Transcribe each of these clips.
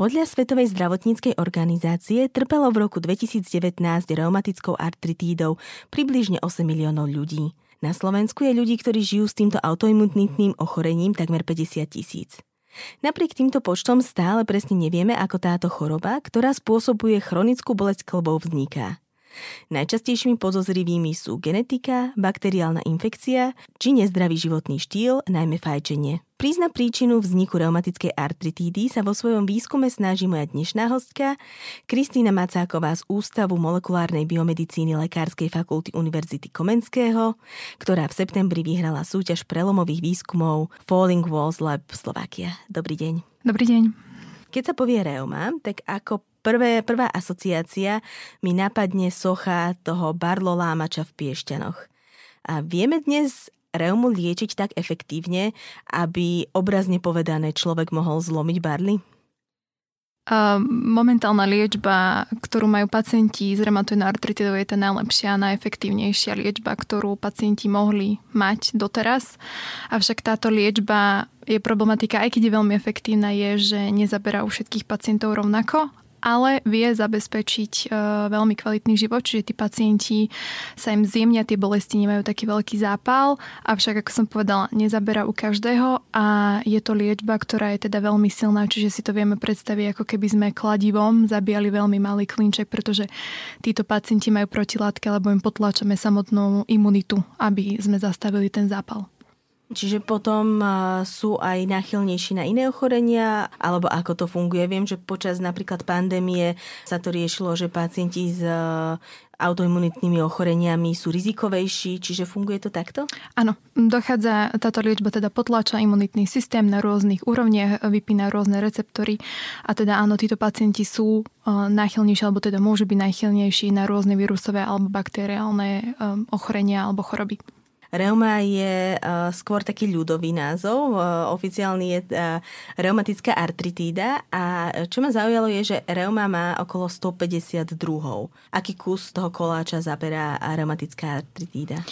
Podľa Svetovej zdravotníckej organizácie trpelo v roku 2019 reumatickou artritídou približne 8 miliónov ľudí. Na Slovensku je ľudí, ktorí žijú s týmto autoimunitným ochorením takmer 50 tisíc. Napriek týmto počtom stále presne nevieme, ako táto choroba, ktorá spôsobuje chronickú bolesť klbov, vzniká. Najčastejšími podozrivými sú genetika, bakteriálna infekcia či nezdravý životný štýl, najmä fajčenie. Prízna príčinu vzniku reumatickej artritídy sa vo svojom výskume snaží moja dnešná hostka, Kristýna Macáková z Ústavu molekulárnej biomedicíny Lekárskej fakulty Univerzity Komenského, ktorá v septembri vyhrala súťaž prelomových výskumov Falling Walls Lab Slovakia. Dobrý deň. Dobrý deň. Keď sa povie reuma, tak ako prvé, prvá asociácia mi napadne socha toho barlolámača v Piešťanoch. A vieme dnes reumu liečiť tak efektívne, aby obrazne povedané človek mohol zlomiť barly? Momentálna liečba, ktorú majú pacienti s reumatoidnou artritidou, je tá najlepšia a najefektívnejšia liečba, ktorú pacienti mohli mať doteraz. Avšak táto liečba je problematika, aj keď je veľmi efektívna, je, že nezaberá u všetkých pacientov rovnako ale vie zabezpečiť e, veľmi kvalitný život, čiže tí pacienti sa im zjemnia tie bolesti, nemajú taký veľký zápal, avšak ako som povedala, nezaberá u každého a je to liečba, ktorá je teda veľmi silná, čiže si to vieme predstaviť, ako keby sme kladivom zabíjali veľmi malý klinček, pretože títo pacienti majú protilátky, alebo im potlačame samotnú imunitu, aby sme zastavili ten zápal. Čiže potom sú aj náchylnejší na iné ochorenia, alebo ako to funguje. Viem, že počas napríklad pandémie sa to riešilo, že pacienti s autoimunitnými ochoreniami sú rizikovejší, čiže funguje to takto? Áno, dochádza, táto liečba teda potláča imunitný systém na rôznych úrovniach, vypína rôzne receptory a teda áno, títo pacienti sú náchylnejší, alebo teda môžu byť náchylnejší na rôzne vírusové alebo bakteriálne ochorenia alebo choroby. Reuma je uh, skôr taký ľudový názov, uh, oficiálny je uh, reumatická artritída a čo ma zaujalo je, že reuma má okolo 150 druhov. Aký kus toho koláča zaberá reumatická artritída?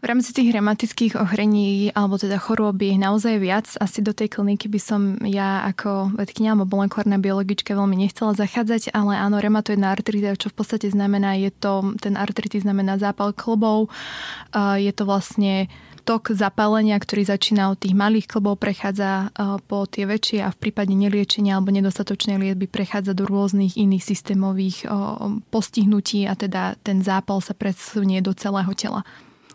V rámci tých reumatických ochrení alebo teda chorôb je naozaj viac. Asi do tej kliniky by som ja ako vedkynia alebo molekulárna biologička veľmi nechcela zachádzať, ale áno, reumatoidná artrita, čo v podstate znamená, je to, ten artritis znamená zápal klbov, je to vlastne tok zapálenia, ktorý začína od tých malých klbov, prechádza po tie väčšie a v prípade neliečenia alebo nedostatočnej liečby prechádza do rôznych iných systémových postihnutí a teda ten zápal sa presunie do celého tela.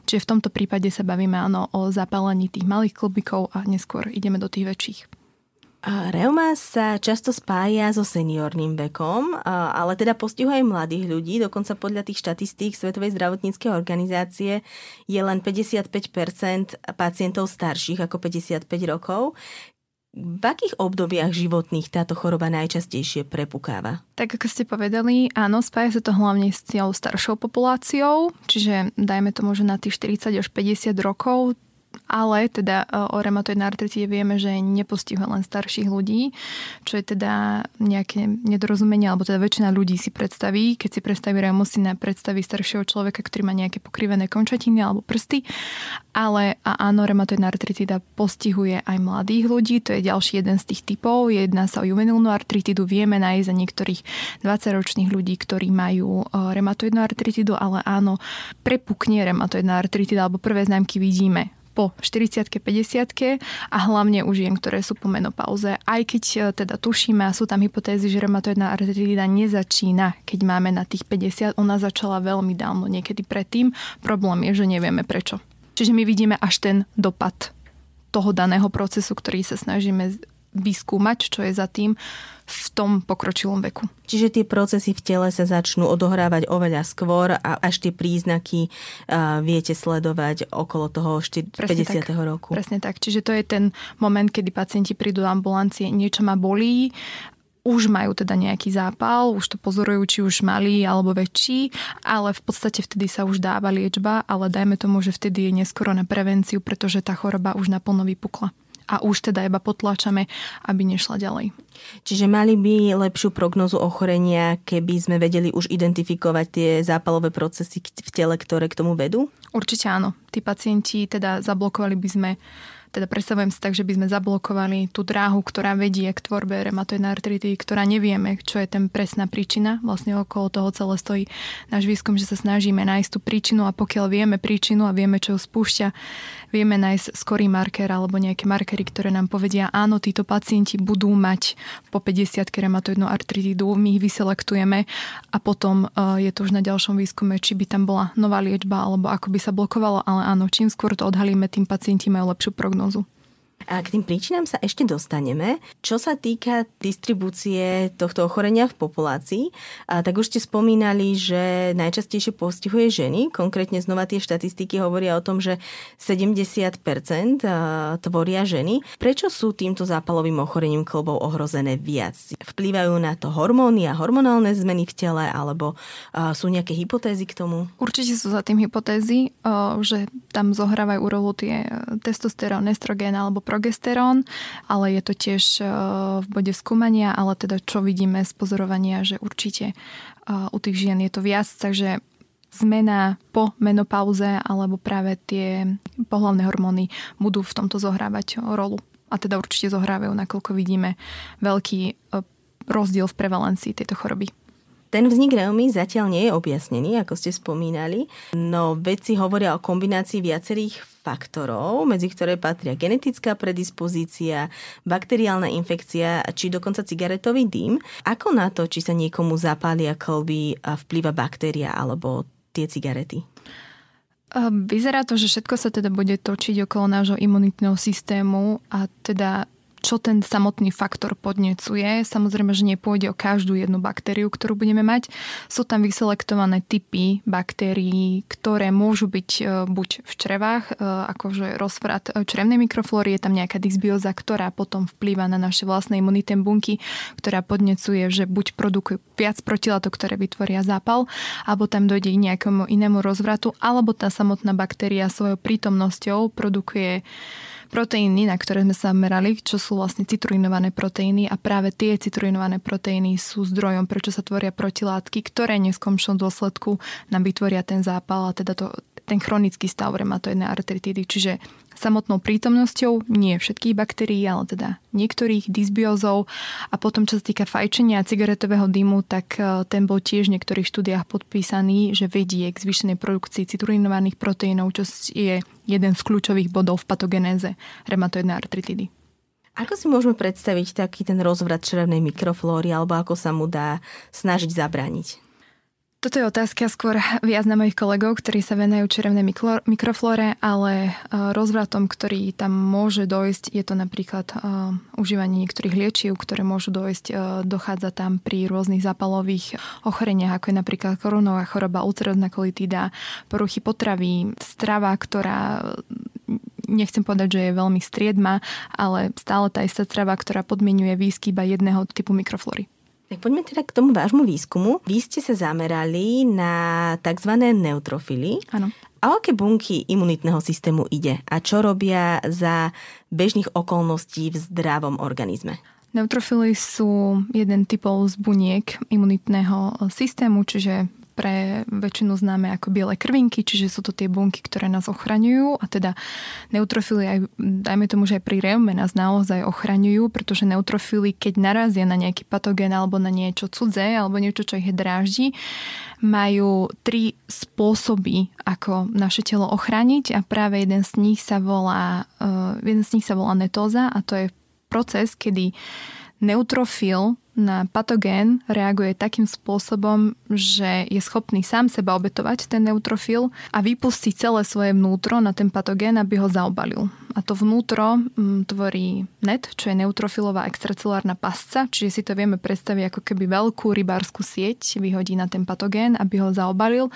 Čiže v tomto prípade sa bavíme áno o zapálení tých malých klubikov a neskôr ideme do tých väčších. Reuma sa často spája so seniorným vekom, ale teda postihuje aj mladých ľudí. Dokonca podľa tých štatistík Svetovej zdravotníckej organizácie je len 55% pacientov starších ako 55 rokov. V akých obdobiach životných táto choroba najčastejšie prepukáva? Tak ako ste povedali, áno, spája sa to hlavne s tou staršou populáciou, čiže dajme to možno na tých 40 až 50 rokov ale teda e, o reumatoidnej artritide vieme, že nepostihuje len starších ľudí, čo je teda nejaké nedorozumenie, alebo teda väčšina ľudí si predstaví, keď si predstaví reumu, si predstaví staršieho človeka, ktorý má nejaké pokrivené končatiny alebo prsty, ale a áno, reumatoidná artritida postihuje aj mladých ľudí, to je ďalší jeden z tých typov, jedná sa o juvenilnú artritidu, vieme nájsť za niektorých 20-ročných ľudí, ktorí majú e, reumatoidnú artritidu, ale áno, prepukne reumatoidná artritida, alebo prvé známky vidíme po 40 50 a hlavne u žien, ktoré sú po menopauze. Aj keď e, teda tušíme a sú tam hypotézy, že reumatoidná artritida nezačína, keď máme na tých 50, ona začala veľmi dávno, niekedy predtým. Problém je, že nevieme prečo. Čiže my vidíme až ten dopad toho daného procesu, ktorý sa snažíme vyskúmať, čo je za tým v tom pokročilom veku. Čiže tie procesy v tele sa začnú odohrávať oveľa skôr a až tie príznaky uh, viete sledovať okolo toho 4, 50. Tak, roku. Presne tak. Čiže to je ten moment, kedy pacienti prídu do ambulancie, niečo ma bolí, už majú teda nejaký zápal, už to pozorujú, či už malý alebo väčší, ale v podstate vtedy sa už dáva liečba, ale dajme tomu, že vtedy je neskoro na prevenciu, pretože tá choroba už naplno vypukla. A už teda iba potláčame, aby nešla ďalej. Čiže mali by lepšiu prognozu ochorenia, keby sme vedeli už identifikovať tie zápalové procesy v tele, ktoré k tomu vedú? Určite áno. Tí pacienti teda zablokovali by sme teda predstavujem si tak, že by sme zablokovali tú dráhu, ktorá vedie k tvorbe reumatoidnej artrity, ktorá nevieme, čo je ten presná príčina. Vlastne okolo toho celé stojí náš výskum, že sa snažíme nájsť tú príčinu a pokiaľ vieme príčinu a vieme, čo ju spúšťa, vieme nájsť skorý marker alebo nejaké markery, ktoré nám povedia, áno, títo pacienti budú mať po 50 reumatoidnú artritidu, my ich vyselektujeme a potom uh, je to už na ďalšom výskume, či by tam bola nová liečba alebo ako by sa blokovalo, ale áno, čím skôr to odhalíme, tým pacienti majú lepšiu prognózu. Manzo. A k tým príčinám sa ešte dostaneme. Čo sa týka distribúcie tohto ochorenia v populácii, a tak už ste spomínali, že najčastejšie postihuje ženy. Konkrétne znova tie štatistiky hovoria o tom, že 70% tvoria ženy. Prečo sú týmto zápalovým ochorením klbov ohrozené viac? Vplývajú na to hormóny a hormonálne zmeny v tele, alebo sú nejaké hypotézy k tomu? Určite sú za tým hypotézy, že tam zohrávajú rolu tie testosterón, estrogén alebo progesterón, ale je to tiež e, v bode skúmania, ale teda čo vidíme z pozorovania, že určite e, u tých žien je to viac, takže zmena po menopauze alebo práve tie pohlavné hormóny budú v tomto zohrávať rolu. A teda určite zohrávajú, nakoľko vidíme veľký e, rozdiel v prevalencii tejto choroby. Ten vznik reumy zatiaľ nie je objasnený, ako ste spomínali, no vedci hovoria o kombinácii viacerých faktorov, medzi ktoré patria genetická predispozícia, bakteriálna infekcia či dokonca cigaretový dým. Ako na to, či sa niekomu zapália kolby a vplyva baktéria alebo tie cigarety? Vyzerá to, že všetko sa teda bude točiť okolo nášho imunitného systému a teda čo ten samotný faktor podnecuje. Samozrejme, že nepôjde o každú jednu baktériu, ktorú budeme mať. Sú tam vyselektované typy baktérií, ktoré môžu byť e, buď v črevách, e, akože rozvrat e, črevnej mikroflóry, je tam nejaká dysbioza, ktorá potom vplýva na naše vlastné imunitné bunky, ktorá podnecuje, že buď produkujú viac protilátok, ktoré vytvoria zápal, alebo tam dojde k nejakému inému rozvratu, alebo tá samotná baktéria svojou prítomnosťou produkuje proteíny, na ktoré sme sa merali, čo sú vlastne citruinované proteíny a práve tie citruinované proteíny sú zdrojom, prečo sa tvoria protilátky, ktoré v neskončnom dôsledku nám vytvoria ten zápal a teda to, ten chronický stav reumatoidnej artritidy. Čiže samotnou prítomnosťou nie všetkých baktérií, ale teda niektorých dysbiozov. A potom, čo sa týka fajčenia a cigaretového dymu, tak e, ten bol tiež v niektorých štúdiách podpísaný, že vedie k zvýšenej produkcii citruinovaných proteínov, čo je jeden z kľúčových bodov v patogenéze reumatoidnej artritidy. Ako si môžeme predstaviť taký ten rozvrat črevnej mikroflóry alebo ako sa mu dá snažiť zabrániť? Toto je otázka skôr viac na mojich kolegov, ktorí sa venajú čerevnej mikro, mikroflóre, ale uh, rozvratom, ktorý tam môže dojsť, je to napríklad uh, užívanie niektorých liečiv, ktoré môžu dojsť, uh, dochádza tam pri rôznych zápalových ochoreniach, ako je napríklad korunová choroba, ulcerózna kolitída, poruchy potravy, strava, ktorá nechcem povedať, že je veľmi striedma, ale stále tá istá strava, ktorá podmienuje výskyt iba jedného typu mikroflóry. Tak poďme teda k tomu vášmu výskumu. Vy ste sa zamerali na tzv. neutrofily. Áno. A o aké bunky imunitného systému ide? A čo robia za bežných okolností v zdravom organizme? Neutrofily sú jeden typov z buniek imunitného systému, čiže pre väčšinu známe ako biele krvinky, čiže sú to tie bunky, ktoré nás ochraňujú. A teda neutrofily aj, dajme tomu, že aj pri reume nás naozaj ochraňujú, pretože neutrofily, keď narazia na nejaký patogén alebo na niečo cudzé alebo niečo, čo ich dráždi, majú tri spôsoby, ako naše telo ochrániť. A práve jeden z nich sa volá, uh, jeden z nich sa volá netóza a to je proces, kedy neutrofil na patogén reaguje takým spôsobom, že je schopný sám seba obetovať, ten neutrofil, a vypustí celé svoje vnútro na ten patogén, aby ho zaobalil. A to vnútro mm, tvorí net, čo je neutrofilová extracelulárna pasca, čiže si to vieme predstaviť ako keby veľkú rybárskú sieť vyhodí na ten patogén, aby ho zaobalil,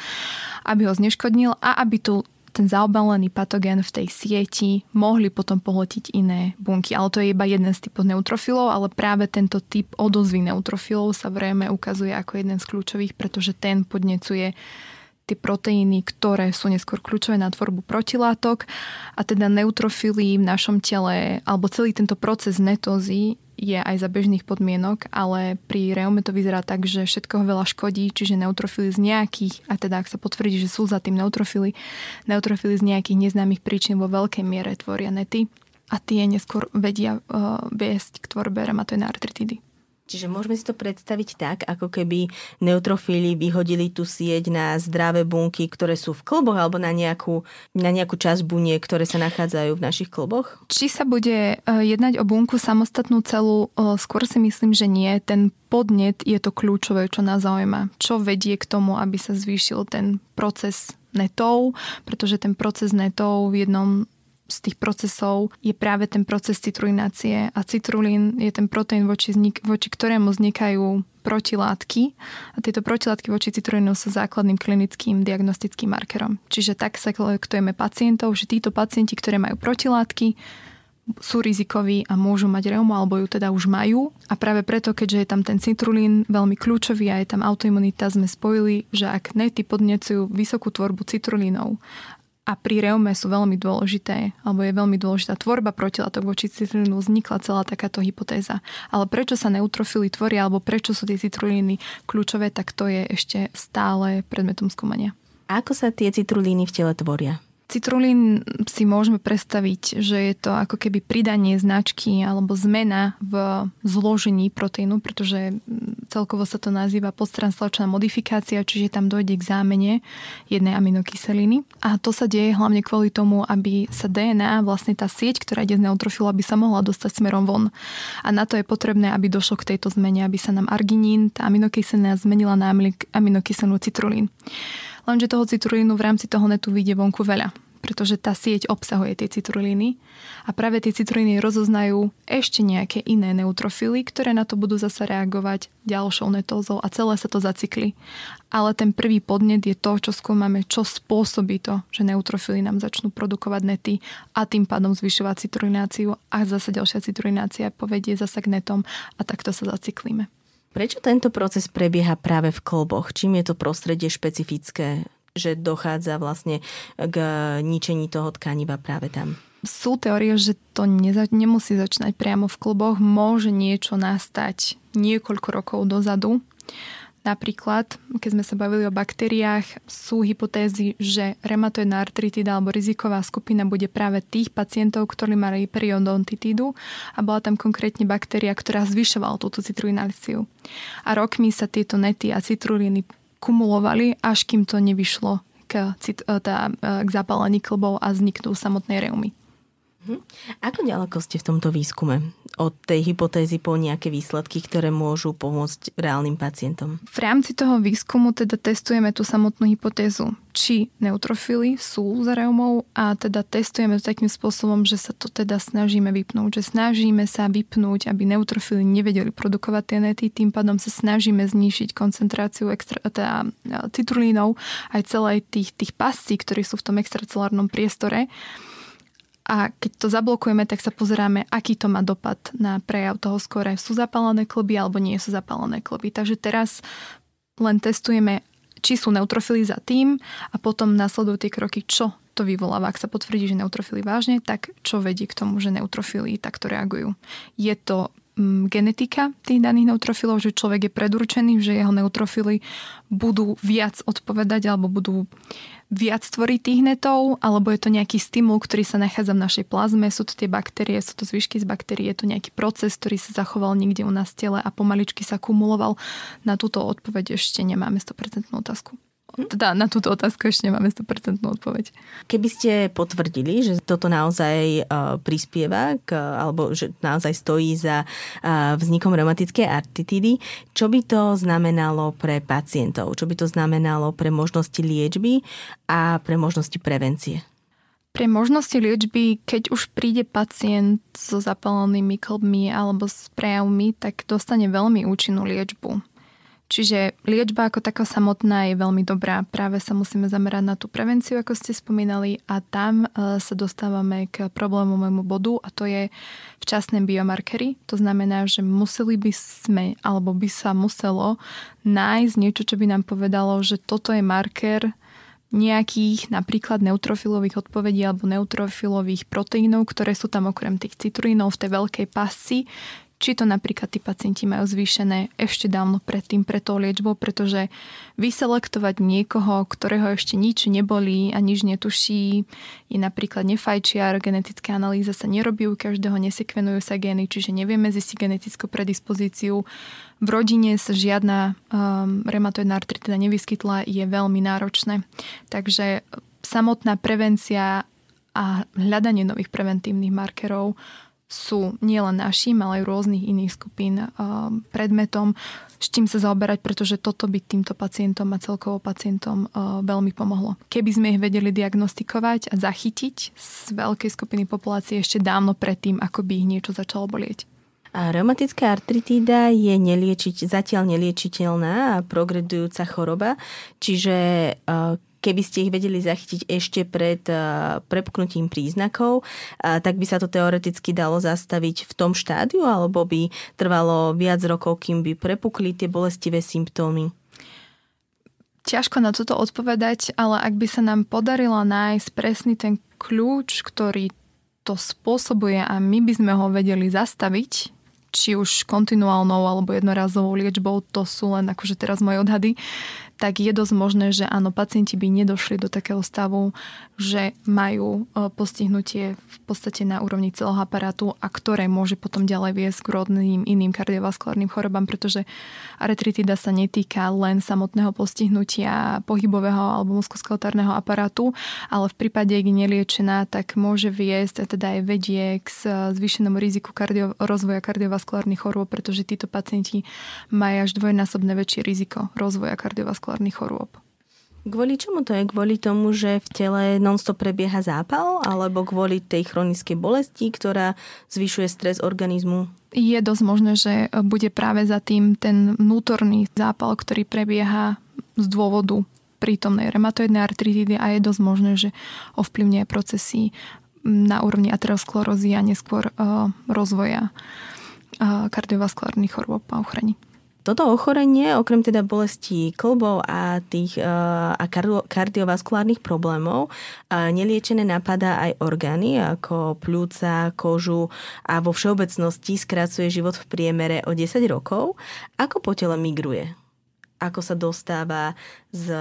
aby ho zneškodnil a aby tu ten zaobalený patogén v tej sieti mohli potom pohltiť iné bunky. Ale to je iba jeden z typov neutrofilov, ale práve tento typ odozvy neutrofilov sa vrejme ukazuje ako jeden z kľúčových, pretože ten podnecuje tie proteíny, ktoré sú neskôr kľúčové na tvorbu protilátok a teda neutrofily v našom tele, alebo celý tento proces netózy je aj za bežných podmienok, ale pri reume to vyzerá tak, že všetko veľa škodí, čiže neutrofily z nejakých, a teda ak sa potvrdí, že sú za tým neutrofily, neutrofily z nejakých neznámych príčin vo veľkej miere tvoria nety a tie neskôr vedia uh, viesť k tvorbe reumatoidnej artritidy. Čiže môžeme si to predstaviť tak, ako keby neutrofíli vyhodili tú sieť na zdravé bunky, ktoré sú v kloboch alebo na nejakú, na nejakú časť bunie, ktoré sa nachádzajú v našich kloboch? Či sa bude e, jednať o bunku samostatnú celú, e, skôr si myslím, že nie. Ten podnet je to kľúčové, čo nás zaujíma. Čo vedie k tomu, aby sa zvýšil ten proces netov, pretože ten proces netov v jednom z tých procesov je práve ten proces citrulinácie a citrulín je ten proteín, voči, vznik, voči ktorému vznikajú protilátky a tieto protilátky voči citrulínu sú základným klinickým diagnostickým markerom. Čiže tak sa kolektujeme pacientov, že títo pacienti, ktoré majú protilátky, sú rizikoví a môžu mať reumu, alebo ju teda už majú. A práve preto, keďže je tam ten citrulín veľmi kľúčový a je tam autoimunita, sme spojili, že ak nety podnecujú vysokú tvorbu citrulínov a pri reume sú veľmi dôležité, alebo je veľmi dôležitá tvorba protilátok voči citrulínu, vznikla celá takáto hypotéza. Ale prečo sa neutrofily tvoria, alebo prečo sú tie citrulíny kľúčové, tak to je ešte stále predmetom skúmania. Ako sa tie citrulíny v tele tvoria? Citrulín si môžeme predstaviť, že je to ako keby pridanie značky alebo zmena v zložení proteínu, pretože celkovo sa to nazýva podstranslačná modifikácia, čiže tam dojde k zámene jednej aminokyseliny. A to sa deje hlavne kvôli tomu, aby sa DNA, vlastne tá sieť, ktorá ide z neutrofilu, aby sa mohla dostať smerom von. A na to je potrebné, aby došlo k tejto zmene, aby sa nám arginín, tá aminokyselina zmenila na aminokyselinu citrulín. Lenže toho citrulínu v rámci toho netu vyjde vonku veľa pretože tá sieť obsahuje tie citrulíny a práve tie citrulíny rozoznajú ešte nejaké iné neutrofily, ktoré na to budú zase reagovať ďalšou netózou a celé sa to zacykli. Ale ten prvý podnet je to, čo skúmame, čo spôsobí to, že neutrofily nám začnú produkovať nety a tým pádom zvyšovať citrulináciu a zase ďalšia citrulinácia povedie zase k netom a takto sa zacyklíme. Prečo tento proces prebieha práve v kolboch? Čím je to prostredie špecifické, že dochádza vlastne k ničení toho tkaniva práve tam? Sú teórie, že to neza- nemusí začínať priamo v kluboch, môže niečo nastať niekoľko rokov dozadu. Napríklad, keď sme sa bavili o baktériách, sú hypotézy, že reumatoidná artritida alebo riziková skupina bude práve tých pacientov, ktorí mali periodontitídu a bola tam konkrétne baktéria, ktorá zvyšovala túto citrulináciu. A rokmi sa tieto nety a citrulíny kumulovali, až kým to nevyšlo k, tá, k zapálení klbov a vzniknú samotnej reumy. Mhm. Ako ďaleko ste v tomto výskume? Od tej hypotézy po nejaké výsledky, ktoré môžu pomôcť reálnym pacientom? V rámci toho výskumu teda testujeme tú samotnú hypotézu, či neutrofily sú za reumou a teda testujeme to takým spôsobom, že sa to teda snažíme vypnúť, že snažíme sa vypnúť, aby neutrofily nevedeli produkovať tie nety, tým pádom sa snažíme znišiť koncentráciu extra, teda citrulínov aj celej tých, tých pascí, ktorí sú v tom extracelárnom priestore a keď to zablokujeme, tak sa pozeráme, aký to má dopad na prejav toho skore. Sú zapálené kloby alebo nie sú zapálené kloby. Takže teraz len testujeme, či sú neutrofily za tým a potom nasledujú tie kroky, čo to vyvoláva. Ak sa potvrdí, že neutrofily vážne, tak čo vedie k tomu, že neutrofily takto reagujú. Je to genetika tých daných neutrofilov, že človek je predurčený, že jeho neutrofily budú viac odpovedať alebo budú viac tvorí tých netov, alebo je to nejaký stimul, ktorý sa nachádza v našej plazme, sú to tie baktérie, sú to zvyšky z baktérií, je to nejaký proces, ktorý sa zachoval niekde u nás v tele a pomaličky sa kumuloval. Na túto odpoveď ešte nemáme 100% otázku. Teda na túto otázku ešte nemáme 100% odpoveď. Keby ste potvrdili, že toto naozaj uh, prispieva, k, alebo že naozaj stojí za uh, vznikom reumatickej artitidy, čo by to znamenalo pre pacientov? Čo by to znamenalo pre možnosti liečby a pre možnosti prevencie? Pre možnosti liečby, keď už príde pacient so zapálenými klbmi alebo s prejavmi, tak dostane veľmi účinnú liečbu Čiže liečba ako taká samotná je veľmi dobrá. Práve sa musíme zamerať na tú prevenciu, ako ste spomínali, a tam e, sa dostávame k problémovému bodu a to je včasné biomarkery. To znamená, že museli by sme, alebo by sa muselo nájsť niečo, čo by nám povedalo, že toto je marker nejakých napríklad neutrofilových odpovedí alebo neutrofilových proteínov, ktoré sú tam okrem tých citrínov v tej veľkej pasci, či to napríklad tí pacienti majú zvýšené ešte dávno predtým pre tou liečbou, pretože vyselektovať niekoho, ktorého ešte nič nebolí a nič netuší, je napríklad nefajčiar, genetické analýza sa nerobí u každého, nesekvenujú sa gény, čiže nevieme zistiť genetickú predispozíciu. V rodine sa žiadna um, reumatoidná artritida nevyskytla, je veľmi náročné. Takže samotná prevencia a hľadanie nových preventívnych markerov sú nielen našim, ale aj rôznych iných skupín um, predmetom, s čím sa zaoberať, pretože toto by týmto pacientom a celkovo pacientom uh, veľmi pomohlo. Keby sme ich vedeli diagnostikovať a zachytiť z veľkej skupiny populácie ešte dávno predtým, ako by ich niečo začalo bolieť. A reumatická artritída je neliečiť, zatiaľ neliečiteľná a progredujúca choroba, čiže uh, keby ste ich vedeli zachytiť ešte pred uh, prepuknutím príznakov, uh, tak by sa to teoreticky dalo zastaviť v tom štádiu, alebo by trvalo viac rokov, kým by prepukli tie bolestivé symptómy? Ťažko na toto odpovedať, ale ak by sa nám podarilo nájsť presný ten kľúč, ktorý to spôsobuje a my by sme ho vedeli zastaviť, či už kontinuálnou alebo jednorazovou liečbou, to sú len akože teraz moje odhady, tak je dosť možné, že áno, pacienti by nedošli do takého stavu, že majú e, postihnutie v podstate na úrovni celého aparátu a ktoré môže potom ďalej viesť k rodným iným kardiovaskulárnym chorobám, pretože aretritida sa netýka len samotného postihnutia pohybového alebo muskoskeletárneho aparátu, ale v prípade, ak je neliečená, tak môže viesť a teda aj vedie k zvýšenému riziku kardio, rozvoja kardiovaskulárnych chorôb, pretože títo pacienti majú až dvojnásobné väčšie riziko rozvoja kardiovaskulárnych chorôb. Kvôli čomu to je? Kvôli tomu, že v tele nonstop prebieha zápal? Alebo kvôli tej chronickej bolesti, ktorá zvyšuje stres organizmu? Je dosť možné, že bude práve za tým ten vnútorný zápal, ktorý prebieha z dôvodu prítomnej reumatoidnej artritidy a je dosť možné, že ovplyvňuje procesy na úrovni aterosklerózy a neskôr uh, rozvoja uh, kardiovaskulárnych chorôb a ochorení. Toto ochorenie, okrem teda bolestí klbov a tých a kardiovaskulárnych problémov, neliečené napadá aj orgány ako pľúca, kožu a vo všeobecnosti skracuje život v priemere o 10 rokov. Ako po tele migruje? Ako sa dostáva z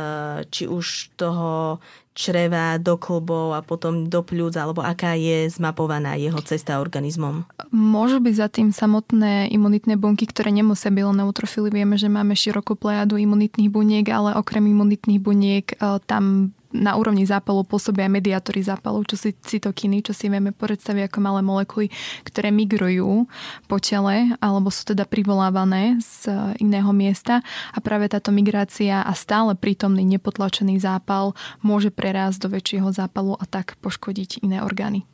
či už toho čreva do klbov a potom do pľúc, alebo aká je zmapovaná jeho cesta organizmom? Môžu byť za tým samotné imunitné bunky, ktoré nemusia byť neutrofily. Vieme, že máme širokú plejadu imunitných buniek, ale okrem imunitných buniek e, tam na úrovni zápalu pôsobia aj mediátory zápalu, čo si cytokiny, čo si vieme predstaviť ako malé molekuly, ktoré migrujú po tele alebo sú teda privolávané z iného miesta a práve táto migrácia a stále prítomný nepotlačený zápal môže prerásť do väčšieho zápalu a tak poškodiť iné orgány.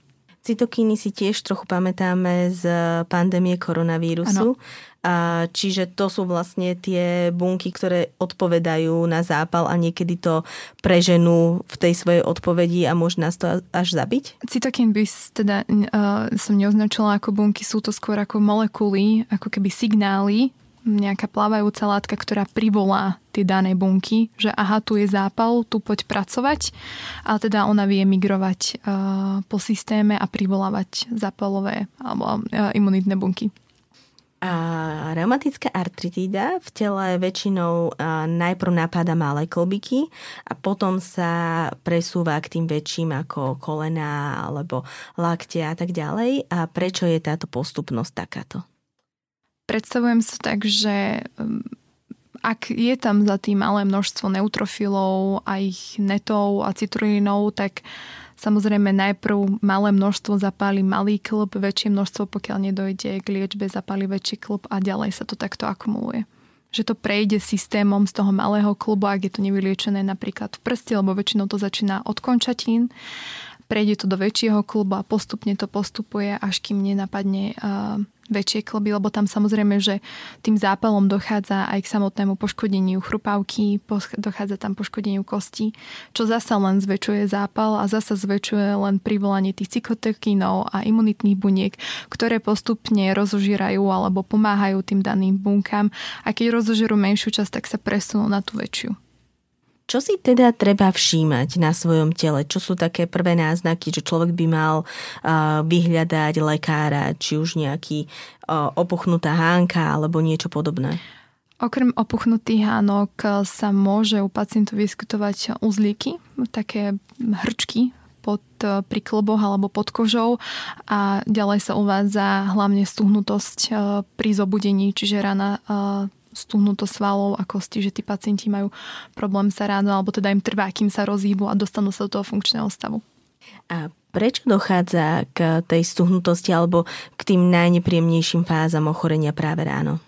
Cytokíny si tiež trochu pamätáme z pandémie koronavírusu. A čiže to sú vlastne tie bunky, ktoré odpovedajú na zápal a niekedy to preženú v tej svojej odpovedi a môže nás to až zabiť? Cytokín by teda uh, som neoznačila ako bunky, sú to skôr ako molekuly, ako keby signály nejaká plávajúca látka, ktorá privolá tie dané bunky, že aha, tu je zápal, tu poď pracovať a teda ona vie migrovať uh, po systéme a privolávať zápalové alebo uh, imunitné bunky. A reumatická artritída v tele väčšinou najprv napáda malé klobiky a potom sa presúva k tým väčším ako kolena alebo lakte a tak ďalej. A prečo je táto postupnosť takáto? Predstavujem sa tak, že um, ak je tam za tým malé množstvo neutrofilov a ich netov a citrulínov, tak samozrejme najprv malé množstvo zapáli malý klb, väčšie množstvo, pokiaľ nedojde k liečbe, zapáli väčší klb a ďalej sa to takto akumuluje. Že to prejde systémom z toho malého klubu, ak je to nevyliečené napríklad v prsti, lebo väčšinou to začína od končatín prejde to do väčšieho klubu a postupne to postupuje, až kým nenapadne uh, väčšie kloby, lebo tam samozrejme, že tým zápalom dochádza aj k samotnému poškodeniu chrupavky, dochádza tam poškodeniu kosti, čo zasa len zväčšuje zápal a zasa zväčšuje len privolanie tých cykotekínov a imunitných buniek, ktoré postupne rozožírajú alebo pomáhajú tým daným bunkám a keď rozožerú menšiu časť, tak sa presunú na tú väčšiu. Čo si teda treba všímať na svojom tele? Čo sú také prvé náznaky, že človek by mal vyhľadať lekára, či už nejaký opuchnutá hánka alebo niečo podobné? Okrem opuchnutých hánok sa môže u pacientov vyskytovať uzlíky, také hrčky pod, pri kloboch alebo pod kožou a ďalej sa uvádza hlavne stuhnutosť pri zobudení, čiže rana stuhnuto svalov a kosti, že tí pacienti majú problém sa ráno, alebo teda im trvá, kým sa rozhýbu a dostanú sa do toho funkčného stavu. A prečo dochádza k tej stuhnutosti alebo k tým najnepríjemnejším fázam ochorenia práve ráno?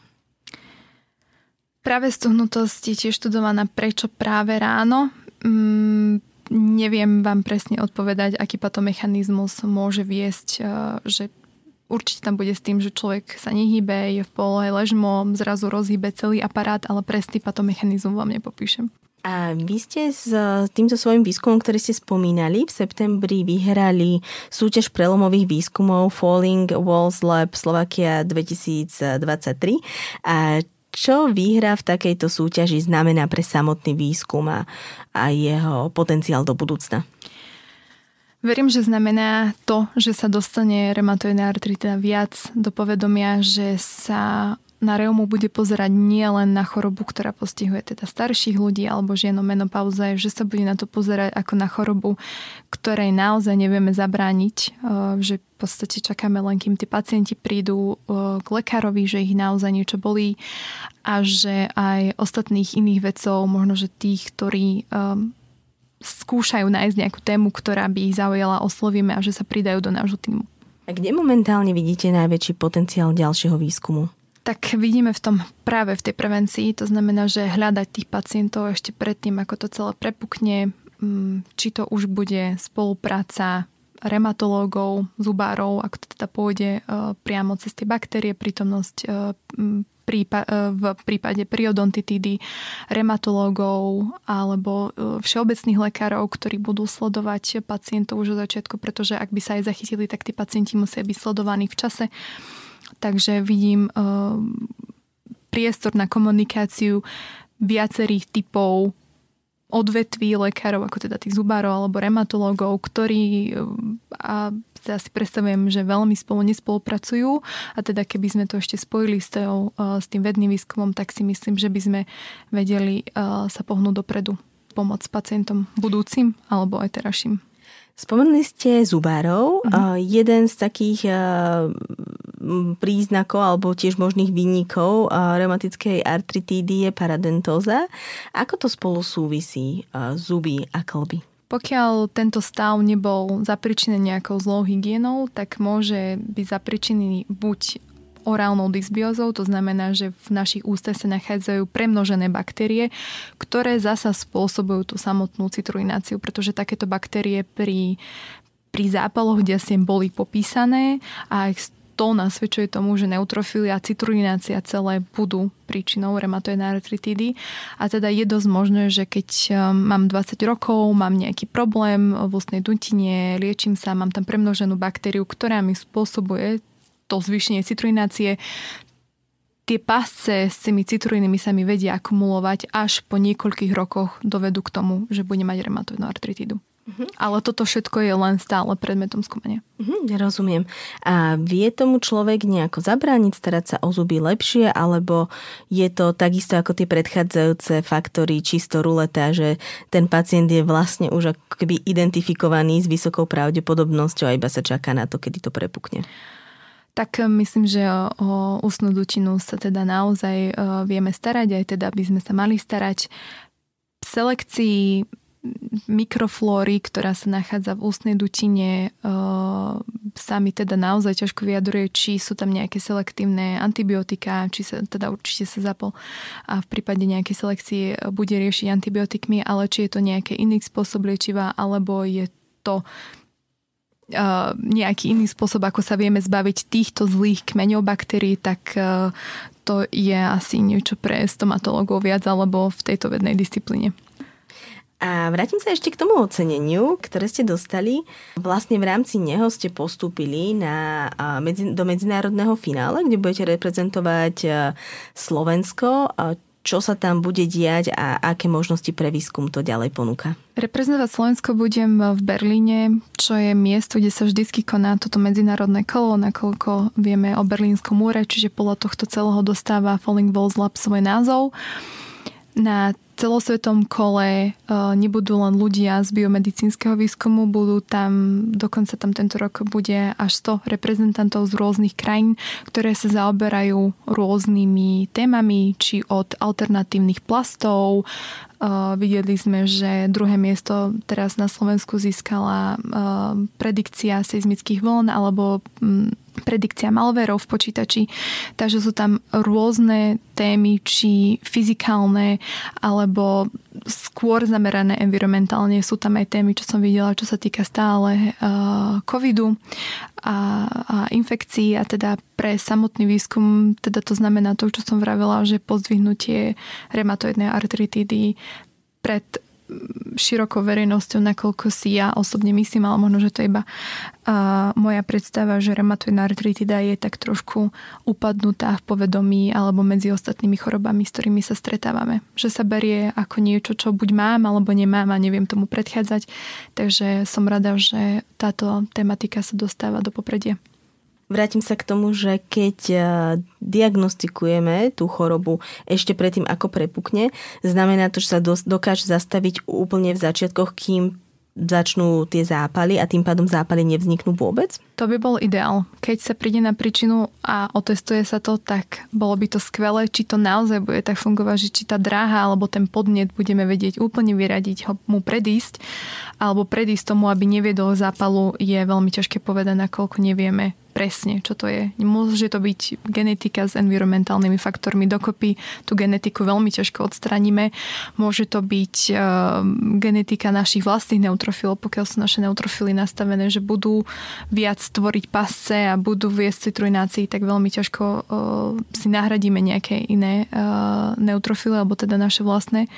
Práve stuhnutosť je tiež študovaná prečo práve ráno. Mm, neviem vám presne odpovedať, aký patomechanizmus môže viesť, eh, že Určite tam bude s tým, že človek sa nehybe, je v polohe ležmo, zrazu rozhybe celý aparát, ale presný patomechanizm vám nepopíšem. A vy ste s týmto svojim výskumom, ktorý ste spomínali, v septembri vyhrali súťaž prelomových výskumov Falling Walls Lab Slovakia 2023. A čo výhra v takejto súťaži znamená pre samotný výskum a, jeho potenciál do budúcna? Verím, že znamená to, že sa dostane reumatoidná artrita viac do povedomia, že sa na reumu bude pozerať nie len na chorobu, ktorá postihuje teda starších ľudí alebo žien o menopauze, že sa bude na to pozerať ako na chorobu, ktorej naozaj nevieme zabrániť, e, že v podstate čakáme len, kým tí pacienti prídu e, k lekárovi, že ich naozaj niečo bolí a že aj ostatných iných vecov, možno, že tých, ktorí e, skúšajú nájsť nejakú tému, ktorá by ich zaujala, oslovíme a že sa pridajú do nášho týmu. A kde momentálne vidíte najväčší potenciál ďalšieho výskumu? Tak vidíme v tom práve v tej prevencii, to znamená, že hľadať tých pacientov ešte predtým, ako to celé prepukne, mm, či to už bude spolupráca rematológov, zubárov, ako to teda pôjde e, priamo cez tie baktérie, prítomnosť e, prípa- e, v prípade periodontitídy rematológov alebo e, všeobecných lekárov, ktorí budú sledovať pacientov už od začiatku, pretože ak by sa aj zachytili, tak tí pacienti musia byť sledovaní v čase. Takže vidím e, priestor na komunikáciu viacerých typov odvetví lekárov, ako teda tých zubárov alebo rematológov, ktorí a teda si predstavujem, že veľmi spolu nespolupracujú a teda keby sme to ešte spojili s, tého, s tým vedným výskumom, tak si myslím, že by sme vedeli sa pohnúť dopredu pomôcť pacientom budúcim alebo aj teraším. Spomenuli ste zubárov. Mm-hmm. Jeden z takých príznakov alebo tiež možných výnikov reumatickej artritídy je paradentóza. Ako to spolu súvisí zuby a klby? Pokiaľ tento stav nebol zapričený nejakou zlou hygienou, tak môže byť zapričený buď orálnou dysbiozou, to znamená, že v našich ústach sa nachádzajú premnožené baktérie, ktoré zasa spôsobujú tú samotnú citruináciu, pretože takéto baktérie pri, pri zápaloch desiem boli popísané a to nasvedčuje tomu, že neutrofilia a citrulinácia celé budú príčinou reumatoidnej artritídy. A teda je dosť možné, že keď um, mám 20 rokov, mám nejaký problém v ústnej dutine, liečím sa, mám tam premnoženú baktériu, ktorá mi spôsobuje to zvýšenie citrulinácie, tie pasce s tými citruínmi sa mi vedia akumulovať až po niekoľkých rokoch dovedú k tomu, že budem mať reumatoidnú artritídu. Uh-huh. Ale toto všetko je len stále predmetom skúmania. Ja rozumiem. A vie tomu človek nejako zabrániť, starať sa o zuby lepšie, alebo je to takisto ako tie predchádzajúce faktory čisto ruleta, že ten pacient je vlastne už ako keby identifikovaný s vysokou pravdepodobnosťou a iba sa čaká na to, kedy to prepukne? Tak e, myslím, že o, ústnu dutinu sa teda naozaj o, e, vieme starať, aj teda by sme sa mali starať. V selekcii mikroflóry, ktorá sa nachádza v ústnej dutine, sa mi teda naozaj ťažko vyjadruje, či sú tam nejaké selektívne antibiotika, či sa teda určite sa zapol a v prípade nejakej selekcie bude riešiť antibiotikmi, ale či je to nejaký iný spôsob liečiva, alebo je to nejaký iný spôsob, ako sa vieme zbaviť týchto zlých kmeňov baktérií, tak uh, to je asi niečo pre stomatologov viac alebo v tejto vednej disciplíne. A vrátim sa ešte k tomu oceneniu, ktoré ste dostali. Vlastne v rámci neho ste postúpili na, do medzinárodného finále, kde budete reprezentovať Slovensko. Čo sa tam bude diať a aké možnosti pre výskum to ďalej ponúka? Reprezentovať Slovensko budem v Berlíne, čo je miesto, kde sa vždycky koná toto medzinárodné kolo, nakoľko vieme o Berlínskom múre, čiže podľa tohto celého dostáva Falling Walls Lab svoj názov. Na celosvetom kole e, nebudú len ľudia z biomedicínskeho výskumu, budú tam, dokonca tam tento rok bude až 100 reprezentantov z rôznych krajín, ktoré sa zaoberajú rôznymi témami, či od alternatívnych plastov, Videli sme, že druhé miesto teraz na Slovensku získala predikcia seizmických vln alebo um, predikcia malverov v počítači. Takže sú tam rôzne témy, či fyzikálne, alebo skôr zamerané environmentálne. Sú tam aj témy, čo som videla, čo sa týka stále covidu a, a infekcií a teda pre samotný výskum, teda to znamená to, čo som vravela, že pozdvihnutie reumatoidnej artritidy pred širokou verejnosťou, nakoľko si ja osobne myslím, ale možno, že to je iba uh, moja predstava, že reumatoidná artritida je tak trošku upadnutá v povedomí alebo medzi ostatnými chorobami, s ktorými sa stretávame. Že sa berie ako niečo, čo buď mám alebo nemám a neviem tomu predchádzať. Takže som rada, že táto tematika sa dostáva do popredia. Vrátim sa k tomu, že keď e, diagnostikujeme tú chorobu ešte predtým, ako prepukne, znamená to, že sa dokáže zastaviť úplne v začiatkoch, kým začnú tie zápaly a tým pádom zápaly nevzniknú vôbec? To by bol ideál. Keď sa príde na príčinu a otestuje sa to, tak bolo by to skvelé, či to naozaj bude tak fungovať, že či tá dráha alebo ten podnet budeme vedieť úplne vyradiť, ho mu predísť, alebo predísť tomu, aby neviedol zápalu, je veľmi ťažké povedať, nakoľko nevieme presne, čo to je. Môže to byť genetika s environmentálnymi faktormi dokopy. Tú genetiku veľmi ťažko odstraníme. Môže to byť uh, genetika našich vlastných neutrofilov, pokiaľ sú naše neutrofily nastavené, že budú viac tvoriť pasce a budú viesť citrujnácii, tak veľmi ťažko uh, si nahradíme nejaké iné uh, neutrofily, alebo teda naše vlastné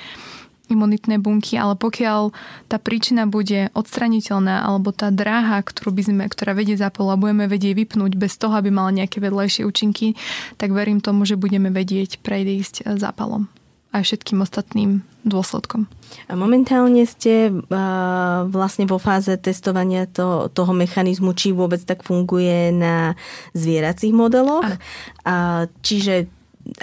imunitné bunky, ale pokiaľ tá príčina bude odstraniteľná alebo tá dráha, ktorú by sme, ktorá vedie zápal a budeme vedieť vypnúť bez toho, aby mala nejaké vedlejšie účinky, tak verím tomu, že budeme vedieť prejdísť zápalom aj všetkým ostatným dôsledkom. A momentálne ste vlastne vo fáze testovania to, toho mechanizmu, či vôbec tak funguje na zvieracích modeloch. A, čiže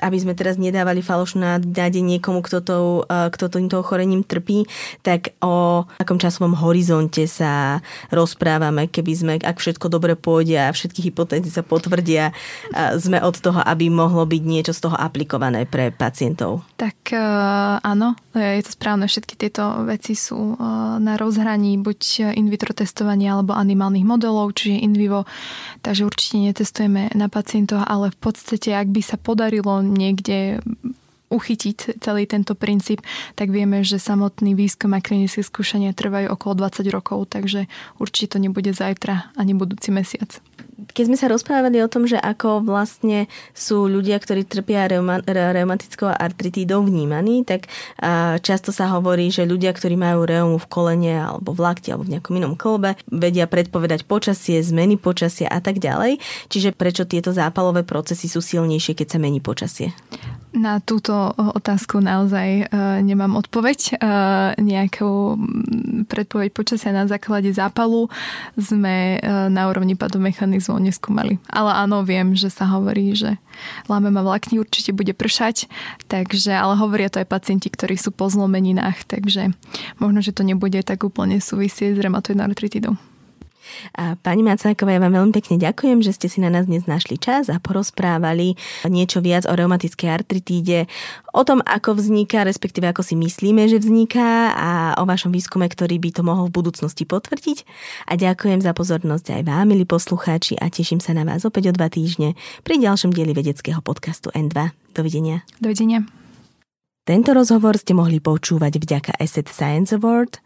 aby sme teraz nedávali falošnú nádej niekomu, kto, to, kto týmto ochorením trpí, tak o akom časovom horizonte sa rozprávame, keby sme, ak všetko dobre pôjde a všetky hypotézy sa potvrdia, sme od toho, aby mohlo byť niečo z toho aplikované pre pacientov. Tak áno, je to správne. Všetky tieto veci sú na rozhraní buď in vitro testovania alebo animálnych modelov, čiže in vivo. Takže určite netestujeme na pacientoch, ale v podstate, ak by sa podarilo niekde uchytiť celý tento princíp, tak vieme, že samotný výskum a klinické skúšania trvajú okolo 20 rokov, takže určite to nebude zajtra ani budúci mesiac keď sme sa rozprávali o tom, že ako vlastne sú ľudia, ktorí trpia reuma, reumatickou artritídou vnímaní, tak často sa hovorí, že ľudia, ktorí majú reumu v kolene alebo v lakti alebo v nejakom inom kolbe, vedia predpovedať počasie, zmeny počasia a tak ďalej. Čiže prečo tieto zápalové procesy sú silnejšie, keď sa mení počasie? Na túto otázku naozaj uh, nemám odpoveď. Uh, nejakú predpoveď počasia na základe zápalu sme uh, na úrovni padomechanizmu neskúmali. Ale áno, viem, že sa hovorí, že láme ma vlákni určite bude pršať, takže, ale hovoria to aj pacienti, ktorí sú po zlomeninách, takže možno, že to nebude tak úplne súvisieť s reumatoidnou artritidou. A pani Macáková, ja vám veľmi pekne ďakujem, že ste si na nás dnes našli čas a porozprávali niečo viac o reumatickej artritíde, o tom, ako vzniká, respektíve ako si myslíme, že vzniká a o vašom výskume, ktorý by to mohol v budúcnosti potvrdiť. A ďakujem za pozornosť aj vám, milí poslucháči, a teším sa na vás opäť o dva týždne pri ďalšom dieli vedeckého podcastu N2. Dovidenia. Dovidenia. Tento rozhovor ste mohli počúvať vďaka Asset Science Award –